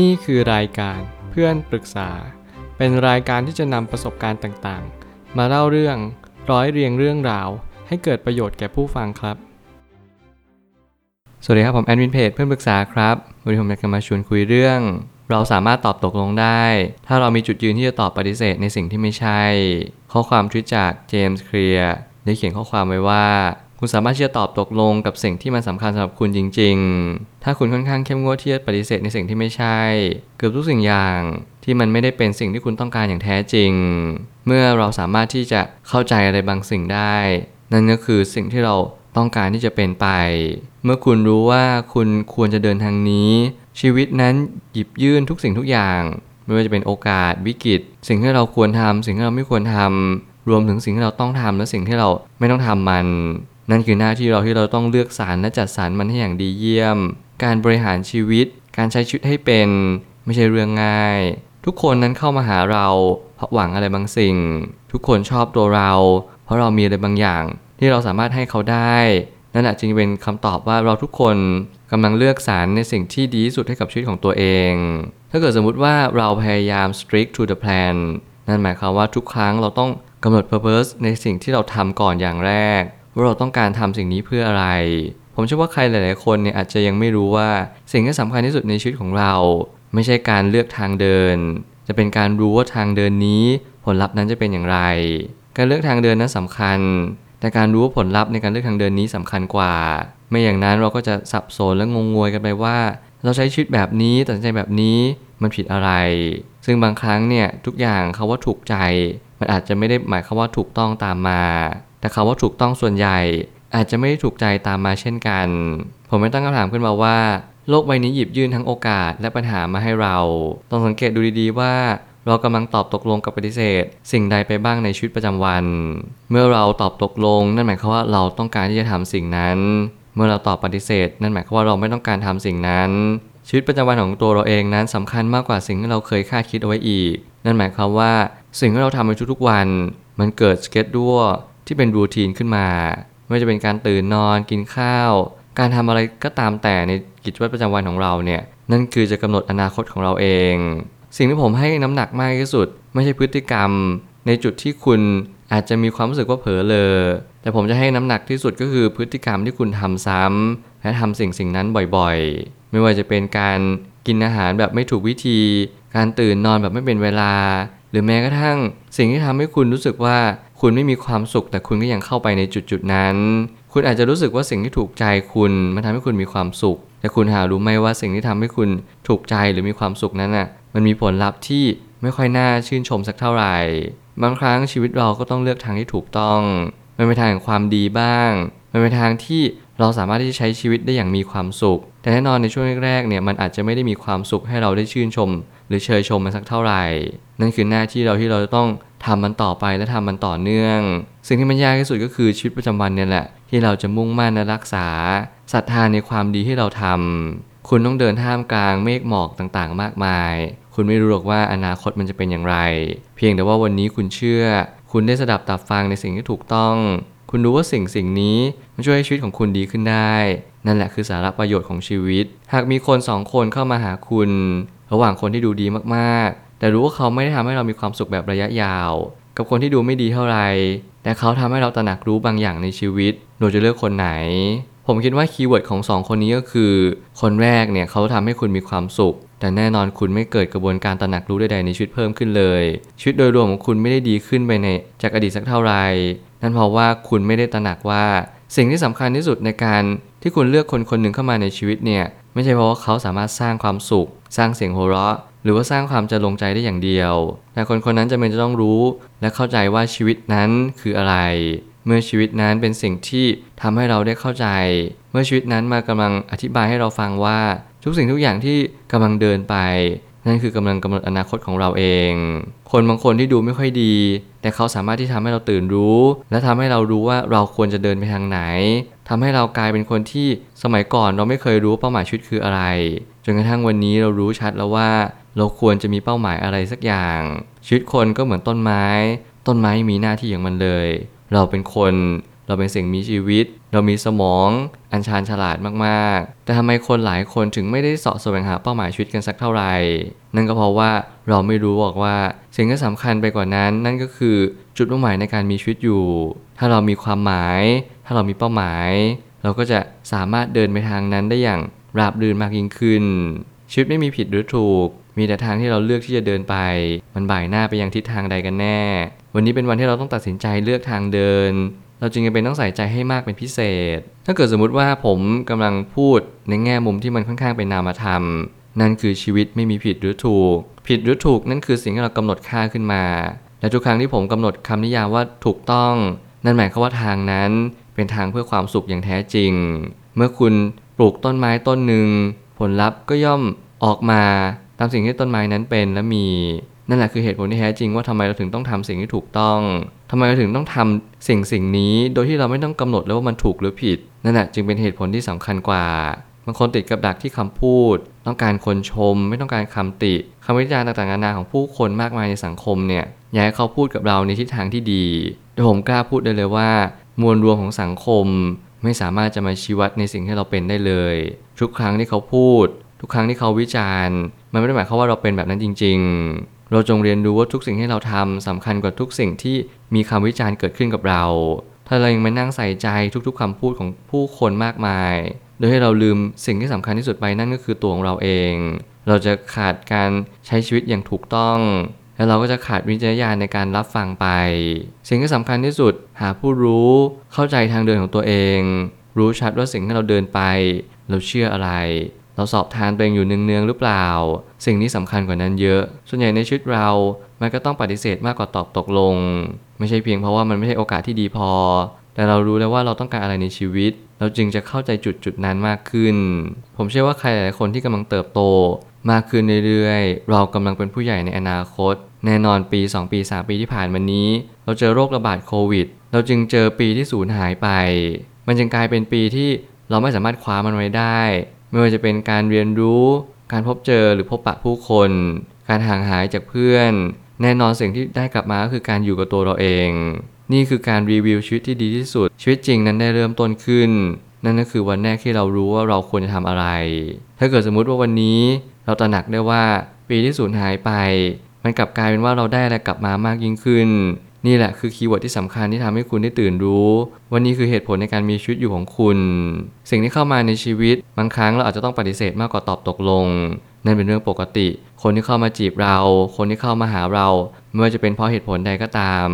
นี่คือรายการเพื่อนปรึกษา เป็นรายการที่จะนำประสบการณ์ต่างๆ มาเล่าเรื่องร้อยเรียงเรื่องราว ให้เกิดประโยชน์แก่ผู้ฟังครับ สวัสดีครับ ผมแอดมินเพจเพื่อนปรึกษาครับวันนี้ผมอยากจะมาชวนคุยเรื่อง เราสามารถตอบตกลงได้ ถ้าเรามีจุดยืนที่จะตอบปฏิเสธในสิ่งที่ไม่ใช่ ข้อความทวิตจากเจมส์เคลียร์ได้เขียนข้อความไว้ว่า คุณสามารถที่จะตอบตกลงกับสิ่งที่มันสำคัญสำหรับคุณจริง ๆ ถ้าคุณค่อนข้างเข้มงวดที่จะปฏิเสธในสิ่งที่ไม่ใช่ เกือบทุกสิ่งอย่างที่มันไม่ได้เป็นสิ่งที่คุณต้องการอย่างแท้จริง เมื่อเราสามารถที่จะเข้าใจอะไรบางสิ่งได้ นั่นก็คือสิ่งที่เราต้องการที่จะเป็นไป เมื่อคุณรู้ว่าคุณควรจะเดินทางนี้ ชีวิตนั้นหยิบยื่นทุกสิ่งทุกอย่าง ไม่ว่าจะเป็นโอกาสวิกฤต สิ่งที่เราควรทำสิ่งที่เราไม่ควรทำรวมถึงสิ่งที่เราต้องทำและสิ่งที่เราไม่ต้องทำมัน นั่นคือหน้าที่เราที่เราต้องเลือกสรรและจัดสรรมันให้อย่างดีเยี่ยม การบริหารชีวิต การใช้ชีวิตให้เป็น ไม่ใช่เรื่องง่าย ทุกคนนั้นเข้ามาหาเรา เพราะหวังอะไรบางสิ่ง ทุกคนชอบตัวเรา เพราะเรามีอะไรบางอย่าง ที่เราสามารถให้เขาได้ นั่นแหละจึงเป็นคำตอบว่าเราทุกคนกำลังเลือกสรรในสิ่งที่ดีที่สุดให้กับชีวิตของตัวเอง ถ้าเกิดสมมุติว่าเราพยายาม strict to the plan นั่นหมายความว่าทุกครั้งเราต้องกำหนด purpose ในสิ่งที่เราทำก่อนอย่างแรก ว่าเราต้องการทำสิ่งนี้เพื่ออะไร ผมเชื่อว่าใครหลาย ๆ คนเนี่ยอาจจะยังไม่รู้ว่าสิ่งที่สำคัญที่สุดในชีวิตของเรา ไม่ใช่การเลือกทางเดิน จะเป็นการรู้ว่าทางเดินนี้ ผลลัพธ์นั้นจะเป็นอย่างไร การเลือกทางเดินนั้นสำคัญ แต่การรู้ว่าผลลัพธ์ในการเลือกทางเดินนี้สำคัญกว่า ไม่อย่างนั้นเราก็จะสับสนและงงงวยกันไปว่า เราใช้ชีวิตแบบนี้ตัดสินใจแบบนี้มันผิดอะไร ซึ่งบางครั้งเนี่ยทุกอย่างคาว่าถูกใจ มันอาจจะไม่ได้หมายควาว่าถูกต้องตามมา แต่คาว่าถูกต้องส่วนใหญ่ อาจจะไม่ได้ถูกใจตามมาเช่นกัน ผมไม่ตั้งคำถามขึ้นมาว่า โลกใบนี้หยิบยื่นทั้งโอกาสและปัญหามาให้เรา ต้องสังเกตดูดีๆว่าเรากำลังตอบตกลงกับปฏิเสธ สิ่งใดไปบ้างในชีวิตประจำวัน เมื่อเราตอบตกลง นั่นหมายความว่าเราต้องการที่จะทำสิ่งนั้น เมื่อเราตอบปฏิเสธ นั่นหมายความว่าเราไม่ต้องการทำสิ่งนั้น ชีวิตประจำวันของตัวเราเองนั้นสำคัญมากกว่าสิ่งที่เราเคยคาดคิดเอาไว้อีก นั่นหมายความว่าสิ่งที่เราทำในทุกๆวัน มันเกิดสเก็ตดัวย ที่เป็นรูทีนขึ้นมา ไม่ว่าจะเป็นการตื่นนอนกินข้าว การทำอะไรก็ตามแต่ในกิจวัตรประจำวันของเราเนี่ยนั่นคือจะกำหนดอนาคตของเราเอง สิ่งที่ผมให้น้ำหนักมากที่สุด ไม่ใช่พฤติกรรม ในจุดที่คุณอาจจะมีความรู้สึกว่าเผลอเลอแต่ผมจะให้น้ำหนักที่สุดก็คือพฤติกรรมที่คุณทำซ้ำและทำสิ่งสิ่งนั้นบ่อยๆ ไม่ว่าจะเป็นการกินอาหารแบบไม่ถูกวิธี การตื่นนอนแบบไม่เป็นเวลา หรือแม้กระทั่งสิ่งที่ทำให้คุณรู้สึกว่า คุณไม่มีความสุข แต่คุณก็ยังเข้าไปในจุดๆนั้น คุณอาจจะรู้สึกว่าสิ่งที่ถูกใจคุณมันทำให้คุณมีความสุข แต่คุณหารู้ไหมว่าสิ่งที่ทำให้คุณถูกใจหรือมีความสุขนั้นน่ะ มันมีผลลัพธ์ที่ไม่ค่อยน่าชื่นชมสักเท่าไหร่ บางครั้งชีวิตเราก็ต้องเลือกทางที่ถูกต้อง มันเป็นทางแห่งความดีบ้าง มันเป็นทางที่เราสามารถที่จะใช้ชีวิตได้อย่างมีความสุข แต่แน่นอนในช่วงแรกๆเนี่ยมันอาจจะไม่ได้มีความสุขให้เราได้ชื่นชม หรือเชยชมมันสักเท่าไหร่ นั่นคือหน้าที่เราที่เราจะต้อง ทำมันต่อไปและทำมันต่อเนื่อง สิ่งที่มันยากที่สุดก็คือชีวิตประจำวันเนี่ยแหละ ที่เราจะมุ่งมั่นและรักษาศรัทธาในความดีที่เราทำคุณต้องเดินท่ามกลางเมฆหมอกต่างๆ มากมาย คุณไม่รู้หรอกว่าอนาคตมันจะเป็นอย่างไร เพียงแต่ว่าวันนี้คุณเชื่อ คุณได้สดับตับฟังในสิ่งที่ถูกต้องคุณรู้ว่าสิ่งสิ่งนี้มันช่วยให้ชีวิตของคุณดีขึ้นได้ นั่นแหละคือสาระประโยชน์ของชีวิต หากมีคนสองคนเข้ามาหาคุณ ระหว่างคนที่ดูดีมากๆ แต่รู้ว่าเขาไม่ได้ทำให้เรามีความสุขแบบระยะยาว กับคนที่ดูไม่ดีเท่าไหร่แต่เขาทำให้เราตระหนักรู้บางอย่างในชีวิตเราจะเลือกคนไหน ผมคิดว่า keyword ของสองคนนี้ก็คือ คนแรกเนี่ยเขาทำให้คุณมีความสุข แต่แน่นอนคุณไม่เกิดกระบวนการตระหนักรู้ใดๆในชีวิตเพิ่มขึ้นเลย ชีวิตโดยรวมของคุณไม่ได้ดีขึ้นไปในจากอดีตสักเท่าไหร่นั่นเพราะว่าคุณไม่ได้ตระหนักว่าสิ่งที่สำคัญที่สุดในการที่คุณเลือกคนคนหนึ่งเข้ามาในชีวิตเนี่ยไม่ใช่เพราะว่าเขาสามารถสร้างความสุข สร้างเสียงโหเราะ หรือว่าสร้างความจะลงใจได้อย่างเดียว แต่คนคนนั้นจะเป็นจะต้องรู้ และเข้าใจว่าชีวิตนั้นคืออะไร เมื่อชีวิตนั้นเป็นสิ่งที่ทำให้เราได้เข้าใจ เมื่อชีวิตนั้นมากำลังอธิบายให้เราฟังว่า ทุกสิ่งทุกอย่างที่กำลังเดินไป นั่นคือกำลังกำหนดอนาคตของเราเอง คนบางคนที่ดูไม่ค่อยดี แต่เขาสามารถที่ทำให้เราตื่นรู้ และทำให้เรารู้ว่าเราควรจะเดินไปทางไหนทำให้เรากลายเป็นคนที่สมัยก่อนเราไม่เคยรู้เป้าหมายชีวิตคืออะไรจนกระทั่งวันนี้เรารู้ชัดแล้วว่า เราควรจะมีเป้าหมายอะไรสักอย่าง ชีวิตคนก็เหมือนต้นไม้ ต้นไม้มีหน้าที่อย่างมันเลย เราเป็นคน เราเป็นสิ่งมีชีวิต เรามีสมอง อันชาญฉลาดมากๆ แต่ทำไมคนหลายคนถึงไม่ได้เสาะแสวงหาเป้าหมายชีวิตกันสักเท่าไหร่ นั่นก็เพราะว่าเราไม่รู้บอกว่าสิ่งที่สำคัญไปกว่านั้น นั่นก็คือจุดมุ่งหมายในการมีชีวิตอยู่ ถ้าเรามีความหมาย ถ้าเรามีเป้าหมาย เราก็จะสามารถเดินไปทางนั้นได้อย่างราบรื่นมากยิ่งขึ้น ชีวิตไม่มีผิดหรือถูก มีแต่ทางที่เราเลือกที่จะเดินไป มันบ่ายหน้าไปยังทิศทางใดกันแน่ วันนี้เป็นวันที่เราต้องตัดสินใจเลือกทางเดิน เราจึงจำเป็นต้องใส่ใจให้มากเป็นพิเศษ ถ้าเกิดสมมุติว่าผมกำลังพูดในแง่มุมที่มันค่อนข้างเป็นนามธรรม นั่นคือชีวิตไม่มีผิดหรือถูก ผิดหรือถูกนั่นคือสิ่งที่เรากำหนดค่าขึ้นมา และทุกครั้งที่ผมกำหนดคำนิยามว่าถูกต้อง นั่นหมายความว่าทางนั้นเป็นทางเพื่อความสุขอย่างแท้จริง เมื่อคุณปลูกต้นไม้ต้นหนึ่งผลลัพธ์ก็ย่อมออกมา ตาสิ่งที่ต้นไม้นั้นเป็นและมีนั่นแหละคือเหตุผลที่แท้จริงว่าทำไมเราถึงต้องทำสิ่งที่ถูกต้องทำไมเราถึงต้องทำสิ่งสิ่งนี้ โดยที่เราไม่ต้องกำหนดเลยว่ามันถูกหรือผิด นั่นแหละจึงเป็นเหตุผลที่สำคัญกว่าบางคนติดกับดักที่คำพูด ต้องการคนชม ไม่ต้องการคำติคำวิจารณ์ต่างๆนานาของผู้คนมากมายในสังคมเนี่ยอยากให้เขาพูดกับเราในทิศทางที่ดีแต่ผมกล้าพูดได้เลยว่า มวลรวมของสังคม ไม่สามารถจะมาชี้วัดในสิ่งที่เราเป็นได้เลย ทุกครั้งที่เขาพูด ทุกครั้งที่เขาวิจารณ์ มันไม่ได้หมายความว่าเราเป็นแบบนั้นจริง ๆ เราจงเรียนรู้ว่าทุกสิ่งที่เราทำสำคัญกว่าทุกสิ่งที่มีคำวิจารณ์เกิดขึ้นกับเรา ถ้าเรายังมานั่งใส่ใจทุกๆคำพูดของผู้คนมากมาย โดยให้เราลืมสิ่งที่สำคัญที่สุดไปนั่นก็คือตัวของเราเอง เราจะขาดการใช้ชีวิตอย่างถูกต้องและเราก็จะขาดวิจารณญาณในการรับฟังไป สิ่งที่สำคัญที่สุดหาผู้รู้เข้าใจทางเดินของตัวเอง รู้ชัดว่าสิ่งที่เราเดินไป เราเชื่ออะไร เราสอบทานตัวเองอยู่เนืองๆหรือเปล่า สิ่งนี้สำคัญกว่านั้นเยอะ ส่วนใหญ่ในชีวิตเรา มันก็ต้องปฏิเสธมากกว่าตอบตกลง ไม่ใช่เพียงเพราะว่ามันไม่ใช่โอกาสที่ดีพอ แต่เรารู้แล้วว่าเราต้องการอะไรในชีวิต เราจึงจะเข้าใจจุดจุดนั้นมากขึ้น ผมเชื่อว่าใครหลายคนที่กำลังเติบโต มากขึ้นเรื่อยๆ เรากำลังเป็นผู้ใหญ่ในอนาคต แน่นอนปี 2 ปี 3 ปีที่ผ่านมานี้ เราเจอโรคระบาดโควิด เราจึงเจอปีที่สูญหายไป มันจึงกลายเป็นปีที่เราไม่สามารถคว้ามันไว้ได้ ไม่ว่าจะเป็นการเรียนรู้ การพบเจอหรือพบปะผู้คน การห่างหายจากเพื่อน แน่นอนสิ่งที่ได้กลับมาก็คือการอยู่กับตัวเราเอง นี่คือการรีวิวชีวิตที่ดีที่สุด ชีวิตจริงนั้นได้เริ่มต้นขึ้น นั่นก็คือวันแรกที่เรารู้ว่าเราควรจะทำอะไร ถ้าเกิดสมมุติว่าวันนี้ เราตระหนักได้ว่าปีที่สูญหายไป มันกลับกลายเป็นว่าเราได้อะไรกลับมามากยิ่งขึ้น นี่แหละคือ keyword ที่สำคัญที่ทำให้คุณได้ตื่นรู้ วันนี้คือเหตุผลในการมีชีวิตอยู่ของคุณ สิ่งที่เข้ามาในชีวิต บางครั้งเราอาจจะต้องปฏิเสธมากกว่าตอบตกลง นั่นเป็นเรื่องปกติ คนที่เข้ามาจีบเรา คนที่เข้ามาหาเรา ไม่ว่าจะเป็นเพราะเหตุผลใดก็ตาม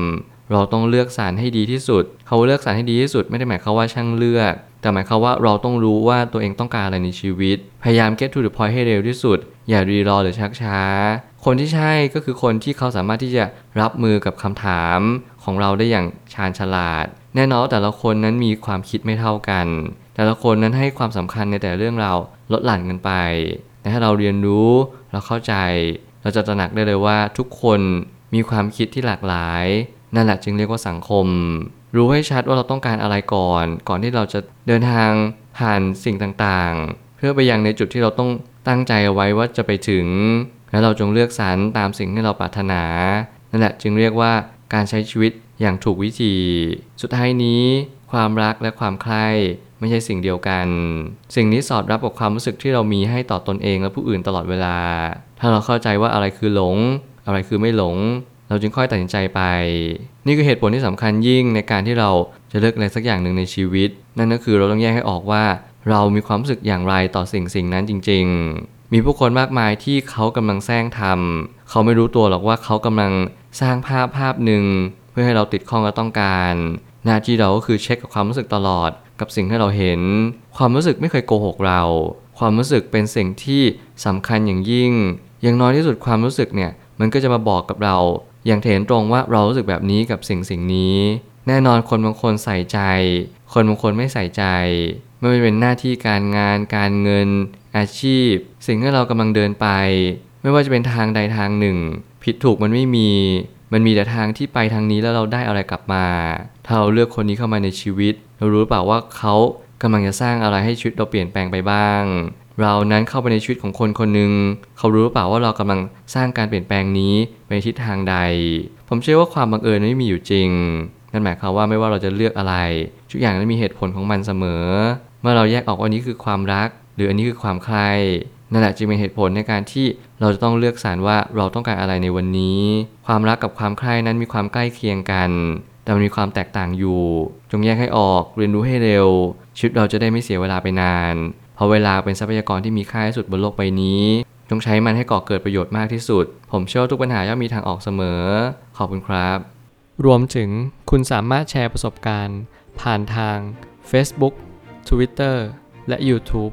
เราต้องเลือกสรรให้ดีที่สุด เขาเลือกสรรให้ดีที่สุด ไม่ได้หมายความว่าช่างเลือก แต่หมายความว่าเราต้องรู้ว่าตัวเองต้องการอะไรในชีวิต พยายาม get to the point ให้เร็วที่สุด อย่ารีรอหรือชักช้า คนที่ใช่ก็คือคนที่เขาสามารถที่จะรับมือกับคำถามของเราได้อย่างชาญฉลาด แน่นอนแต่ละคนนั้นมีความคิดไม่เท่ากัน แต่ละคนนั้นให้ความสำคัญในแต่เรื่องเราลดหลั่นกันไป แต่ถ้าเราเรียนรู้เราเข้าใจ เราจะตระหนักได้เลยว่าทุกคนมีความคิดที่หลากหลาย นั่นแหละจึงเรียกว่าสังคม รู้ให้ชัดว่าเราต้องการอะไรก่อน ก่อนที่เราจะเดินทางผ่านสิ่งต่างๆ เพื่อไปยังในจุดที่เราต้องตั้งใจเอาไว้ว่าจะไปถึง และเราจงเลือกสรรตามสิ่งที่เราปรารถนา นั่นแหละจึงเรียกว่าการใช้ชีวิตอย่างถูกวิธี สุดท้ายนี้ ความรักและความใคร่ไม่ใช่สิ่งเดียวกัน สิ่งนี้สอดรับกับความรู้สึกที่เรามีให้ต่อตอนเองและผู้อื่นตลอดเวลา ถ้าเราเข้าใจว่าอะไรคือหลง อะไรคือไม่หลง เราจึงค่อยตัดสินใจไป นี่คือเหตุผลที่สำคัญยิ่งในการที่เราจะเลือกอะไรสักอย่างหนึ่งในชีวิต นั่นก็คือเราต้องแยกให้ออกว่า เรามีความรู้สึกอย่างไรต่อสิ่งสิ่งนั้นจริง ๆ มีผู้คนมากมายที่เขากำลังแซงทำเขาไม่รู้ตัวหรอกว่าเขากำลังสร้างภาพภาพหนึ่ง เพื่อให้เราติดข้องและต้องการ หน้าที่เราก็คือเช็คกับความรู้สึกตลอด กับสิ่งที่เราเห็น ความรู้สึกไม่เคยโกหกเรา ความรู้สึกเป็นสิ่งที่สำคัญอย่างยิ่ง อย่างน้อยที่สุดความรู้สึกเนี่ยมันก็จะมาบอกกับเรา อย่างเห็นตรงว่าเรารู้สึกแบบนี้กับสิ่งสิ่งนี้ แน่นอนคนบางคนใส่ใจ คนบางคนไม่ใส่ใจ ไม่ว่าจะเป็นหน้าที่การงาน การเงิน อาชีพ สิ่งที่เรากำลังเดินไป ไม่ว่าจะเป็นทางใดทางหนึ่ง ผิดถูกมันไม่มี มันมีแต่ทางที่ไปทางนี้แล้วเราได้อะไรกลับมา ถ้าเราเลือกคนนี้เข้ามาในชีวิต เรารู้หรือเปล่าว่าเขากำลังจะสร้างอะไรให้ชีวิตเราเปลี่ยนแปลงไปบ้าง เรานั้นเข้าไปในชีวิตของคนคนหนึ่งเขารู้หรือเปล่าว่าเรากำลังสร้างการเปลี่ยนแปลงนี้ไปทิศทางใด ผมเชื่อว่าความบังเอิญไม่มีอยู่จริงนั่นหมายความว่าไม่ว่าเราจะเลือกอะไร ทุกอย่างนั้นมีเหตุผลของมันเสมอ เมื่อเราแยกออกว่านนี้คือความรัก หรืออันนี้คือความใคร่นั่นแหละจึงเป็นเหตุผลในการที่เราจะต้องเลือกสรรว่าเราต้องการอะไรในวันนี้ ความรักกับความใคร่นั้นมีความใกล้เคียงกัน แต่มันมีความแตกต่างอยู่ จงแยกให้ออกเรียนรู้ให้เร็วชีวิตเราจะได้ไม่เสียเวลาไปนาน เพราะเวลาเป็นทรัพยากรที่มีค่าที่สุดบนโลกใบนี้จงใช้มันให้ก่อเกิดประโยชน์มากที่สุด ผมเชื่อทุกปัญหาย่อมมีทางออกเสมอ ขอบคุณครับ รวมถึงคุณสามารถแชร์ประสบการณ์ ผ่านทาง Facebook Twitter และ YouTube